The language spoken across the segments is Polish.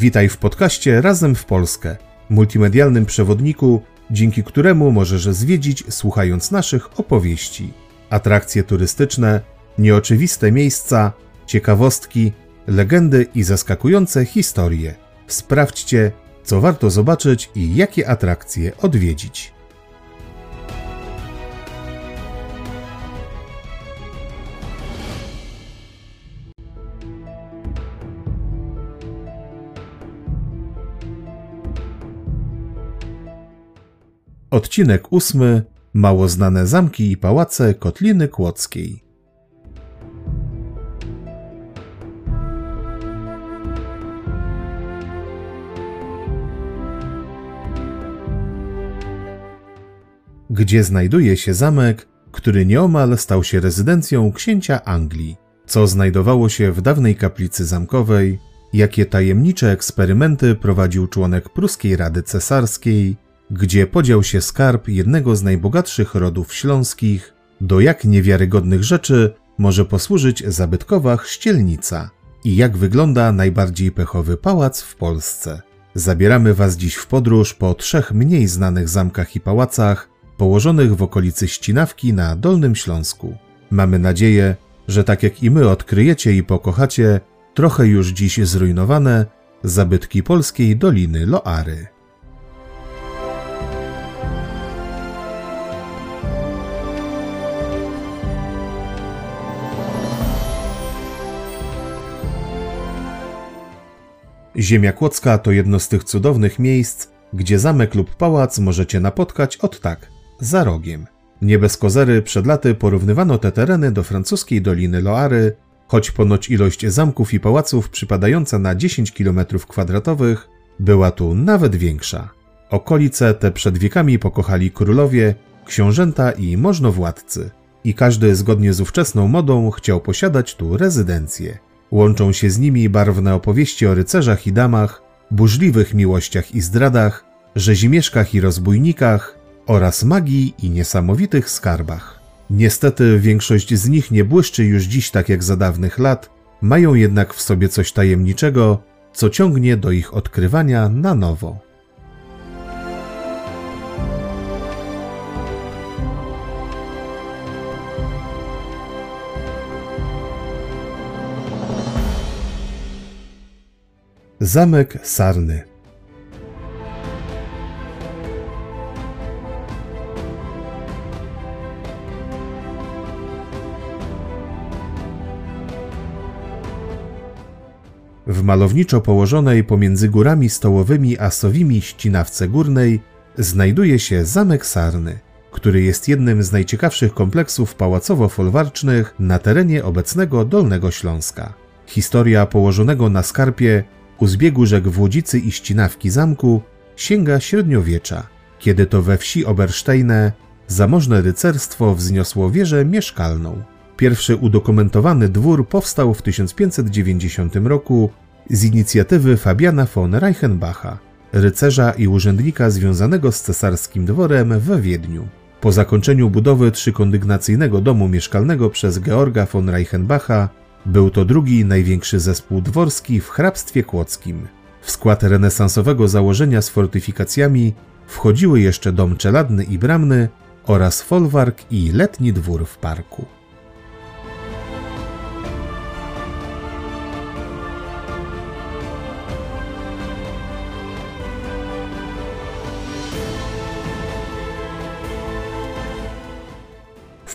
Witaj w podcaście Razem w Polskę, multimedialnym przewodniku, dzięki któremu możesz zwiedzić słuchając naszych opowieści. Atrakcje turystyczne, nieoczywiste miejsca, ciekawostki, legendy i zaskakujące historie. Sprawdźcie, co warto zobaczyć i jakie atrakcje odwiedzić. Odcinek ósmy. Mało znane zamki i pałace Kotliny Kłodzkiej. Gdzie znajduje się zamek, który nieomal stał się rezydencją księcia Anglii? Co znajdowało się w dawnej kaplicy zamkowej? Jakie tajemnicze eksperymenty prowadził członek pruskiej Rady Cesarskiej? Gdzie podział się skarb jednego z najbogatszych rodów śląskich, do jak niewiarygodnych rzeczy może posłużyć zabytkowa chrzcielnica i jak wygląda najbardziej pechowy pałac w Polsce. Zabieramy Was dziś w podróż po trzech mniej znanych zamkach i pałacach położonych w okolicy Ścinawki na Dolnym Śląsku. Mamy nadzieję, że tak jak i my odkryjecie i pokochacie trochę już dziś zrujnowane zabytki polskiej Doliny Loary. Ziemia Kłodzka to jedno z tych cudownych miejsc, gdzie zamek lub pałac możecie napotkać od tak, za rogiem. Nie bez kozery przed laty porównywano te tereny do francuskiej Doliny Loary, choć ponoć ilość zamków i pałaców przypadająca na 10 km2 była tu nawet większa. Okolice te przed wiekami pokochali królowie, książęta i możnowładcy. I każdy zgodnie z ówczesną modą chciał posiadać tu rezydencję. Łączą się z nimi barwne opowieści o rycerzach i damach, burzliwych miłościach i zdradach, rzezimieszkach i rozbójnikach oraz magii i niesamowitych skarbach. Niestety większość z nich nie błyszczy już dziś tak jak za dawnych lat, mają jednak w sobie coś tajemniczego, co ciągnie do ich odkrywania na nowo. Zamek Sarny W malowniczo położonej pomiędzy górami stołowymi a Sowimi ścinawce górnej znajduje się Zamek Sarny, który jest jednym z najciekawszych kompleksów pałacowo-folwarcznych na terenie obecnego Dolnego Śląska. Historia położonego na skarpie u zbiegu rzek Włodzicy i Ścinawki zamku sięga średniowiecza, kiedy to we wsi Obersteine zamożne rycerstwo wzniosło wieżę mieszkalną. Pierwszy udokumentowany dwór powstał w 1590 roku z inicjatywy Fabiana von Reichenbacha, rycerza i urzędnika związanego z cesarskim dworem w Wiedniu. Po zakończeniu budowy trzykondygnacyjnego domu mieszkalnego przez Georga von Reichenbacha był to drugi największy zespół dworski w hrabstwie kłodzkim. W skład renesansowego założenia z fortyfikacjami wchodziły jeszcze dom czeladny i bramny oraz folwark i letni dwór w parku.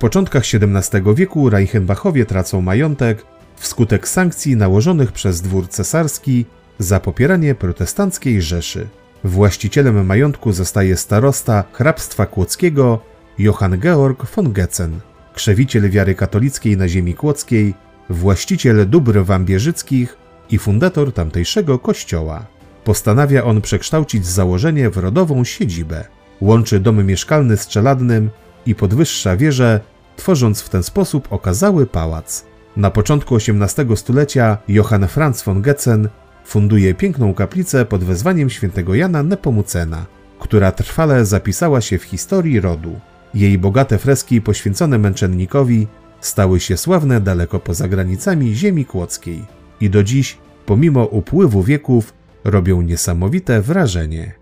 Początkach XVII wieku Reichenbachowie tracą majątek wskutek sankcji nałożonych przez dwór cesarski za popieranie protestanckiej Rzeszy. Właścicielem majątku zostaje starosta hrabstwa kłodzkiego Johann Georg von Getzen, krzewiciel wiary katolickiej na ziemi kłodzkiej, właściciel dóbr wambierzyckich i fundator tamtejszego kościoła. Postanawia on przekształcić założenie w rodową siedzibę. Łączy dom mieszkalny z czeladnym i podwyższa wieżę, tworząc w ten sposób okazały pałac. Na początku XVIII stulecia Johann Franz von Getzen funduje piękną kaplicę pod wezwaniem świętego Jana Nepomucena, która trwale zapisała się w historii rodu. Jej bogate freski poświęcone męczennikowi stały się sławne daleko poza granicami ziemi kłodzkiej i do dziś, pomimo upływu wieków, robią niesamowite wrażenie.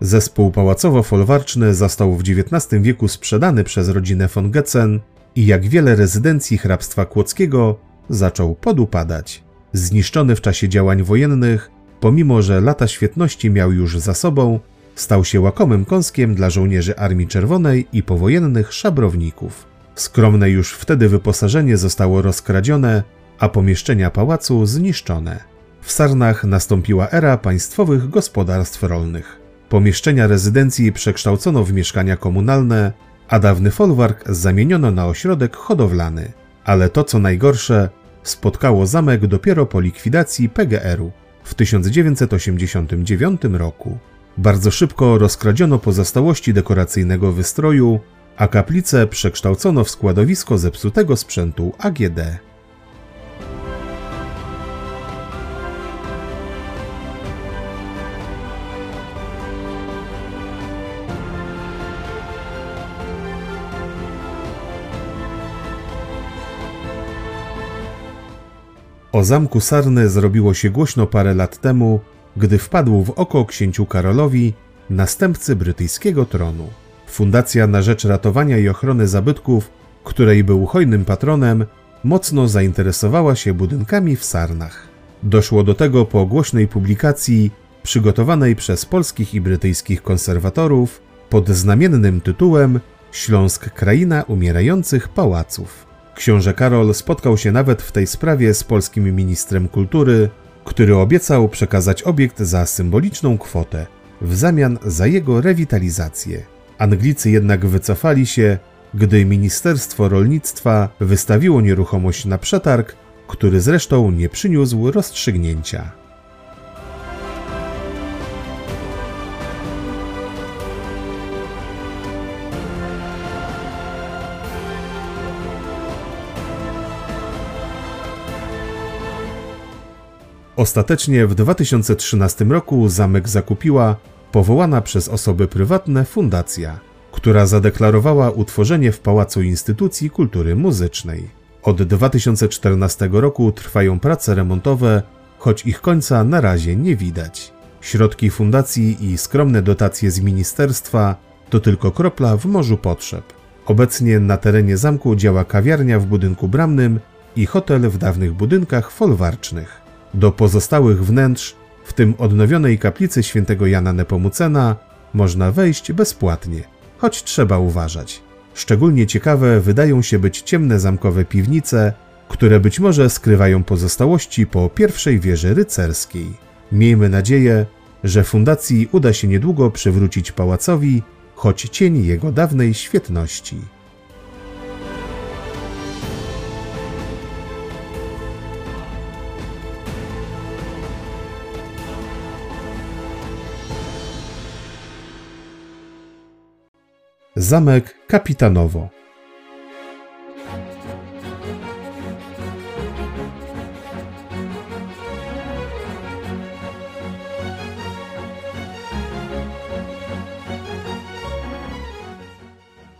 Zespół pałacowo-folwarczny został w XIX wieku sprzedany przez rodzinę von Getzen i jak wiele rezydencji hrabstwa kłodzkiego zaczął podupadać. Zniszczony w czasie działań wojennych, pomimo że lata świetności miał już za sobą, stał się łakomym kąskiem dla żołnierzy Armii Czerwonej i powojennych szabrowników. Skromne już wtedy wyposażenie zostało rozkradzione, a pomieszczenia pałacu zniszczone. W Sarnach nastąpiła era państwowych gospodarstw rolnych. Pomieszczenia rezydencji przekształcono w mieszkania komunalne, a dawny folwark zamieniono na ośrodek hodowlany. Ale to co najgorsze, spotkało zamek dopiero po likwidacji PGR-u w 1989 roku. Bardzo szybko rozkradziono pozostałości dekoracyjnego wystroju, a kaplicę przekształcono w składowisko zepsutego sprzętu AGD. O zamku Sarny zrobiło się głośno parę lat temu, gdy wpadł w oko księciu Karolowi, następcy brytyjskiego tronu. Fundacja na rzecz ratowania i ochrony zabytków, której był hojnym patronem, mocno zainteresowała się budynkami w Sarnach. Doszło do tego po głośnej publikacji przygotowanej przez polskich i brytyjskich konserwatorów pod znamiennym tytułem Śląsk kraina umierających pałaców. Książę Karol spotkał się nawet w tej sprawie z polskim ministrem kultury, który obiecał przekazać obiekt za symboliczną kwotę w zamian za jego rewitalizację. Anglicy jednak wycofali się, gdy Ministerstwo Rolnictwa wystawiło nieruchomość na przetarg, który zresztą nie przyniósł rozstrzygnięcia. Ostatecznie w 2013 roku zamek zakupiła powołana przez osoby prywatne fundacja, która zadeklarowała utworzenie w pałacu instytucji kultury muzycznej. Od 2014 roku trwają prace remontowe, choć ich końca na razie nie widać. Środki fundacji i skromne dotacje z ministerstwa to tylko kropla w morzu potrzeb. Obecnie na terenie zamku działa kawiarnia w budynku bramnym i hotel w dawnych budynkach folwarcznych. Do pozostałych wnętrz, w tym odnowionej kaplicy świętego Jana Nepomucena, można wejść bezpłatnie, choć trzeba uważać. Szczególnie ciekawe wydają się być ciemne zamkowe piwnice, które być może skrywają pozostałości po pierwszej wieży rycerskiej. Miejmy nadzieję, że fundacji uda się niedługo przywrócić pałacowi choć cień jego dawnej świetności. Zamek Kapitanowo.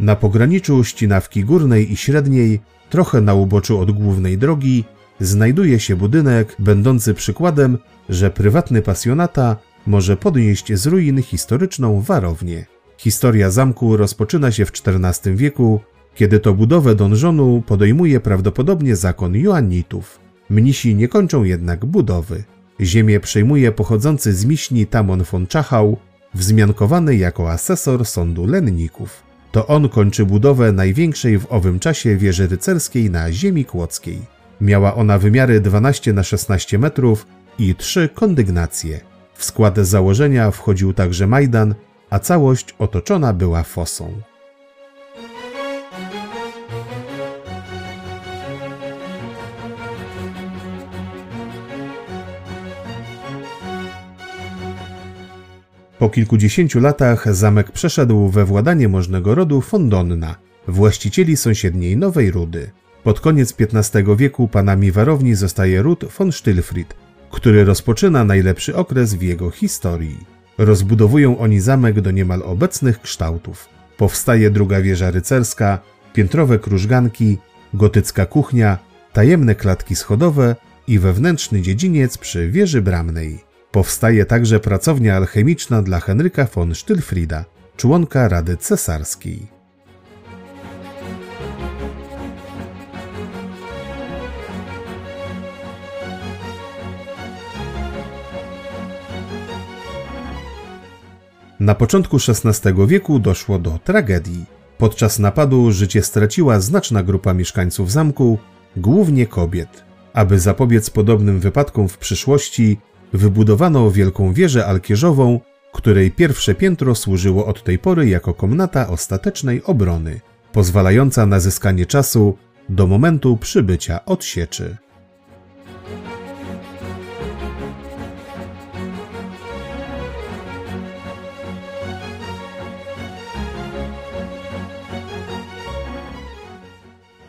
Na pograniczu ścinawki górnej i średniej, trochę na uboczu od głównej drogi, znajduje się budynek będący przykładem, że prywatny pasjonata może podnieść z ruin historyczną warownię. Historia zamku rozpoczyna się w XIV wieku, kiedy to budowę donżonu podejmuje prawdopodobnie zakon Joannitów. Mnisi nie kończą jednak budowy. Ziemię przejmuje pochodzący z Miśni Tamon von Czachał, wzmiankowany jako asesor sądu lenników. To on kończy budowę największej w owym czasie wieży rycerskiej na ziemi kłodzkiej. Miała ona wymiary 12 na 16 metrów i trzy kondygnacje. W skład założenia wchodził także Majdan, a całość otoczona była fosą. Po kilkudziesięciu latach zamek przeszedł we władanie możnego rodu Fondonna, właścicieli sąsiedniej Nowej Rudy. Pod koniec XV wieku panami warowni zostaje ród von Stylfried, który rozpoczyna najlepszy okres w jego historii. Rozbudowują oni zamek do niemal obecnych kształtów. Powstaje druga wieża rycerska, piętrowe krużganki, gotycka kuchnia, tajemne klatki schodowe i wewnętrzny dziedziniec przy wieży bramnej. Powstaje także pracownia alchemiczna dla Henryka von Stylfrida, członka Rady Cesarskiej. Na początku XVI wieku doszło do tragedii. Podczas napadu życie straciła znaczna grupa mieszkańców zamku, głównie kobiet. Aby zapobiec podobnym wypadkom w przyszłości, wybudowano wielką wieżę alkierzową, której pierwsze piętro służyło od tej pory jako komnata ostatecznej obrony, pozwalająca na zyskanie czasu do momentu przybycia odsieczy.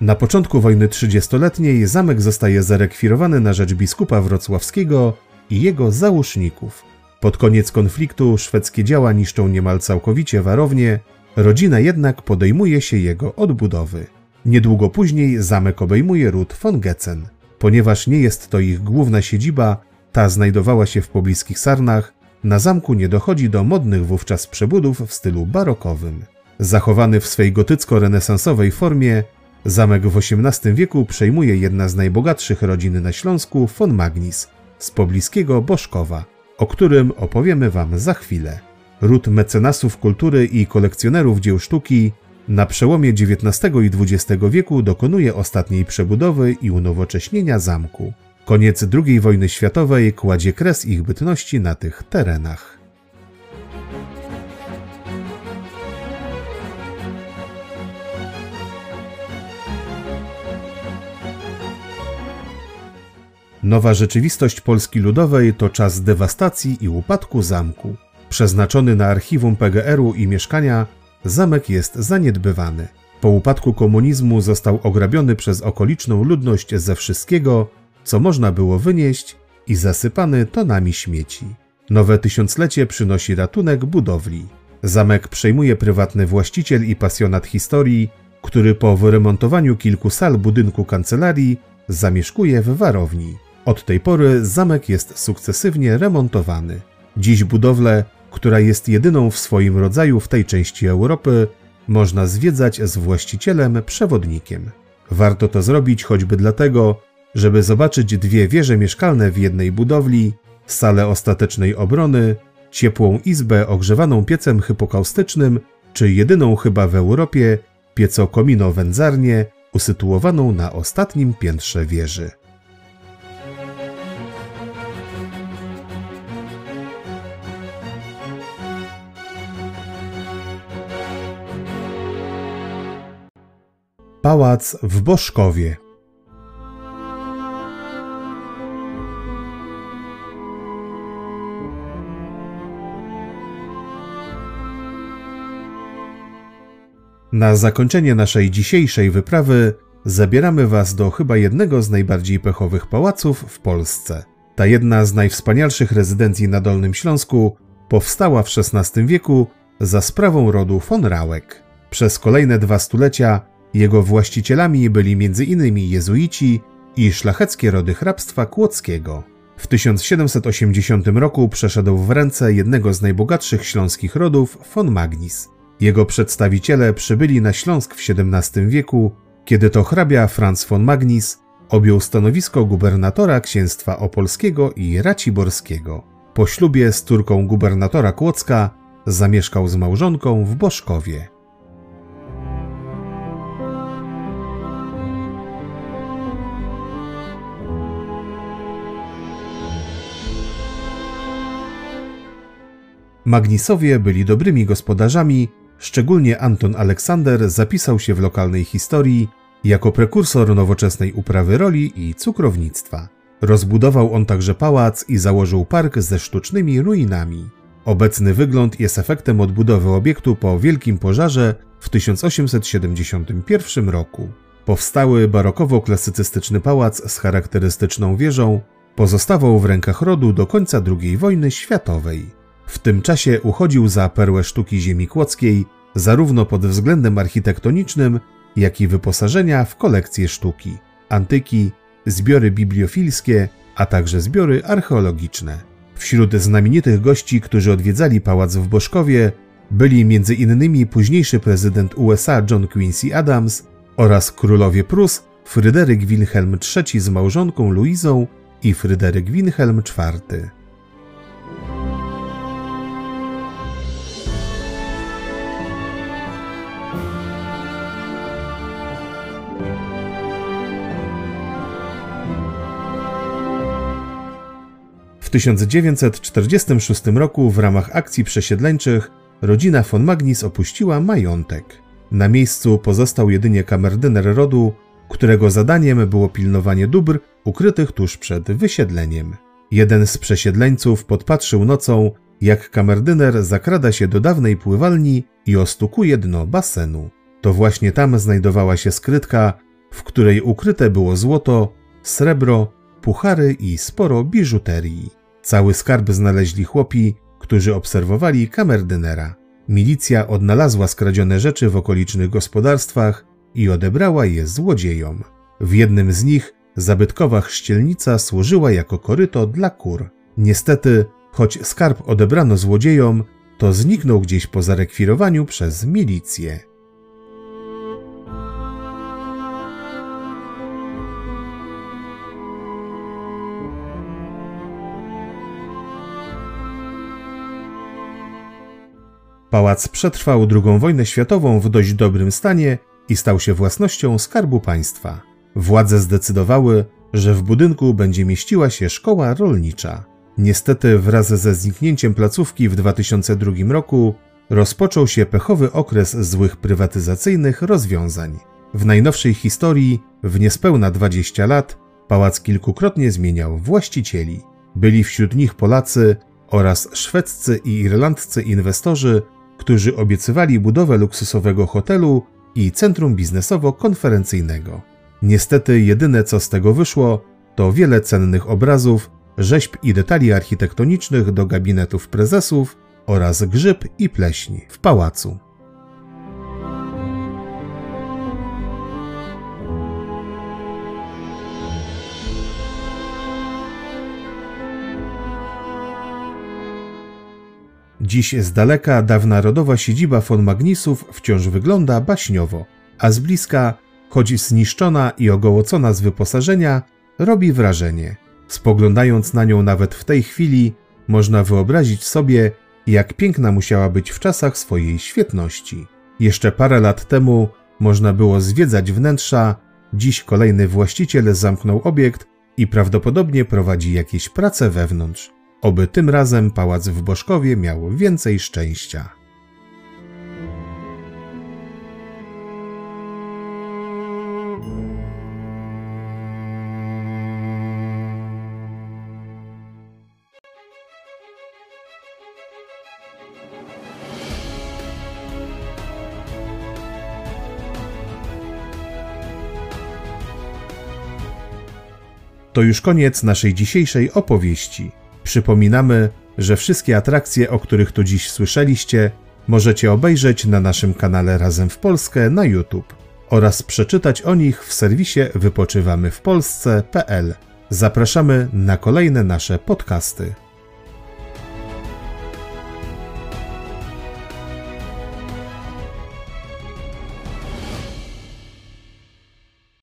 Na początku wojny trzydziestoletniej zamek zostaje zarekwirowany na rzecz biskupa wrocławskiego i jego załóżników. Pod koniec konfliktu szwedzkie działa niszczą niemal całkowicie warownię, rodzina jednak podejmuje się jego odbudowy. Niedługo później zamek obejmuje ród von Getzen. Ponieważ nie jest to ich główna siedziba, ta znajdowała się w pobliskich Sarnach, na zamku nie dochodzi do modnych wówczas przebudów w stylu barokowym. Zachowany w swej gotycko-renesansowej formie, Zamek w XVIII wieku przejmuje jedna z najbogatszych rodzin na Śląsku von Magnis z pobliskiego Boszkowa, o którym opowiemy Wam za chwilę. Ród mecenasów kultury i kolekcjonerów dzieł sztuki na przełomie XIX i XX wieku dokonuje ostatniej przebudowy i unowocześnienia zamku. Koniec II wojny światowej kładzie kres ich bytności na tych terenach. Nowa rzeczywistość Polski Ludowej to czas dewastacji i upadku zamku. Przeznaczony na archiwum PGR-u i mieszkania, zamek jest zaniedbywany. Po upadku komunizmu został ograbiony przez okoliczną ludność ze wszystkiego, co można było wynieść i zasypany tonami śmieci. Nowe tysiąclecie przynosi ratunek budowli. Zamek przejmuje prywatny właściciel i pasjonat historii, który po wyremontowaniu kilku sal budynku kancelarii zamieszkuje w warowni. Od tej pory zamek jest sukcesywnie remontowany. Dziś budowlę, która jest jedyną w swoim rodzaju w tej części Europy, można zwiedzać z właścicielem przewodnikiem. Warto to zrobić choćby dlatego, żeby zobaczyć dwie wieże mieszkalne w jednej budowli, salę ostatecznej obrony, ciepłą izbę ogrzewaną piecem hypokaustycznym, czy jedyną chyba w Europie pieco-komino-wędzarnię usytuowaną na ostatnim piętrze wieży. Pałac w Boszkowie. Na zakończenie naszej dzisiejszej wyprawy zabieramy Was do chyba jednego z najbardziej pechowych pałaców w Polsce. Ta jedna z najwspanialszych rezydencji na Dolnym Śląsku powstała w XVI wieku za sprawą rodu von Rałek. Przez kolejne dwa stulecia jego właścicielami byli m.in. jezuici i szlacheckie rody hrabstwa kłodzkiego. W 1780 roku przeszedł w ręce jednego z najbogatszych śląskich rodów, von Magnis. Jego przedstawiciele przybyli na Śląsk w XVII wieku, kiedy to hrabia Franz von Magnis objął stanowisko gubernatora księstwa opolskiego i raciborskiego. Po ślubie z córką gubernatora Kłodzka zamieszkał z małżonką w Boszkowie. Magnisowie byli dobrymi gospodarzami, szczególnie Anton Aleksander zapisał się w lokalnej historii jako prekursor nowoczesnej uprawy roli i cukrownictwa. Rozbudował on także pałac i założył park ze sztucznymi ruinami. Obecny wygląd jest efektem odbudowy obiektu po wielkim pożarze w 1871 roku. Powstały barokowo-klasycystyczny pałac z charakterystyczną wieżą pozostawał w rękach rodu do końca II wojny światowej. W tym czasie uchodził za perłę sztuki ziemi kłodzkiej, zarówno pod względem architektonicznym, jak i wyposażenia w kolekcje sztuki, antyki, zbiory bibliofilskie, a także zbiory archeologiczne. Wśród znamienitych gości, którzy odwiedzali pałac w Boszkowie, byli m.in. późniejszy prezydent USA John Quincy Adams oraz królowie Prus Fryderyk Wilhelm III z małżonką Luizą i Fryderyk Wilhelm IV. W 1946 roku w ramach akcji przesiedleńczych rodzina von Magnis opuściła majątek. Na miejscu pozostał jedynie kamerdyner rodu, którego zadaniem było pilnowanie dóbr ukrytych tuż przed wysiedleniem. Jeden z przesiedleńców podpatrzył nocą, jak kamerdyner zakrada się do dawnej pływalni i ostukuje dno basenu. To właśnie tam znajdowała się skrytka, w której ukryte było złoto, srebro, puchary i sporo biżuterii. Cały skarb znaleźli chłopi, którzy obserwowali kamerdynera. Milicja odnalazła skradzione rzeczy w okolicznych gospodarstwach i odebrała je złodziejom. W jednym z nich zabytkowa chrzcielnica służyła jako koryto dla kur. Niestety, choć skarb odebrano złodziejom, to zniknął gdzieś po zarekwirowaniu przez milicję. Pałac przetrwał II wojnę światową w dość dobrym stanie i stał się własnością Skarbu Państwa. Władze zdecydowały, że w budynku będzie mieściła się szkoła rolnicza. Niestety wraz ze zniknięciem placówki w 2002 roku rozpoczął się pechowy okres złych prywatyzacyjnych rozwiązań. W najnowszej historii, w niespełna 20 lat, pałac kilkukrotnie zmieniał właścicieli. Byli wśród nich Polacy oraz szwedzcy i irlandzcy inwestorzy, którzy obiecywali budowę luksusowego hotelu i centrum biznesowo-konferencyjnego. Niestety jedyne co z tego wyszło, to wiele cennych obrazów, rzeźb i detali architektonicznych do gabinetów prezesów oraz grzyb i pleśń w pałacu. Dziś z daleka dawna rodowa siedziba von Magnisów wciąż wygląda baśniowo, a z bliska, choć zniszczona i ogołocona z wyposażenia, robi wrażenie. Spoglądając na nią nawet w tej chwili, można wyobrazić sobie, jak piękna musiała być w czasach swojej świetności. Jeszcze parę lat temu można było zwiedzać wnętrza, dziś kolejny właściciel zamknął obiekt i prawdopodobnie prowadzi jakieś prace wewnątrz. Oby tym razem pałac w Boszkowie miał więcej szczęścia. To już koniec naszej dzisiejszej opowieści. Przypominamy, że wszystkie atrakcje, o których tu dziś słyszeliście, możecie obejrzeć na naszym kanale Razem w Polskę na YouTube oraz przeczytać o nich w serwisie wypoczywamywpolsce.pl. Zapraszamy na kolejne nasze podcasty.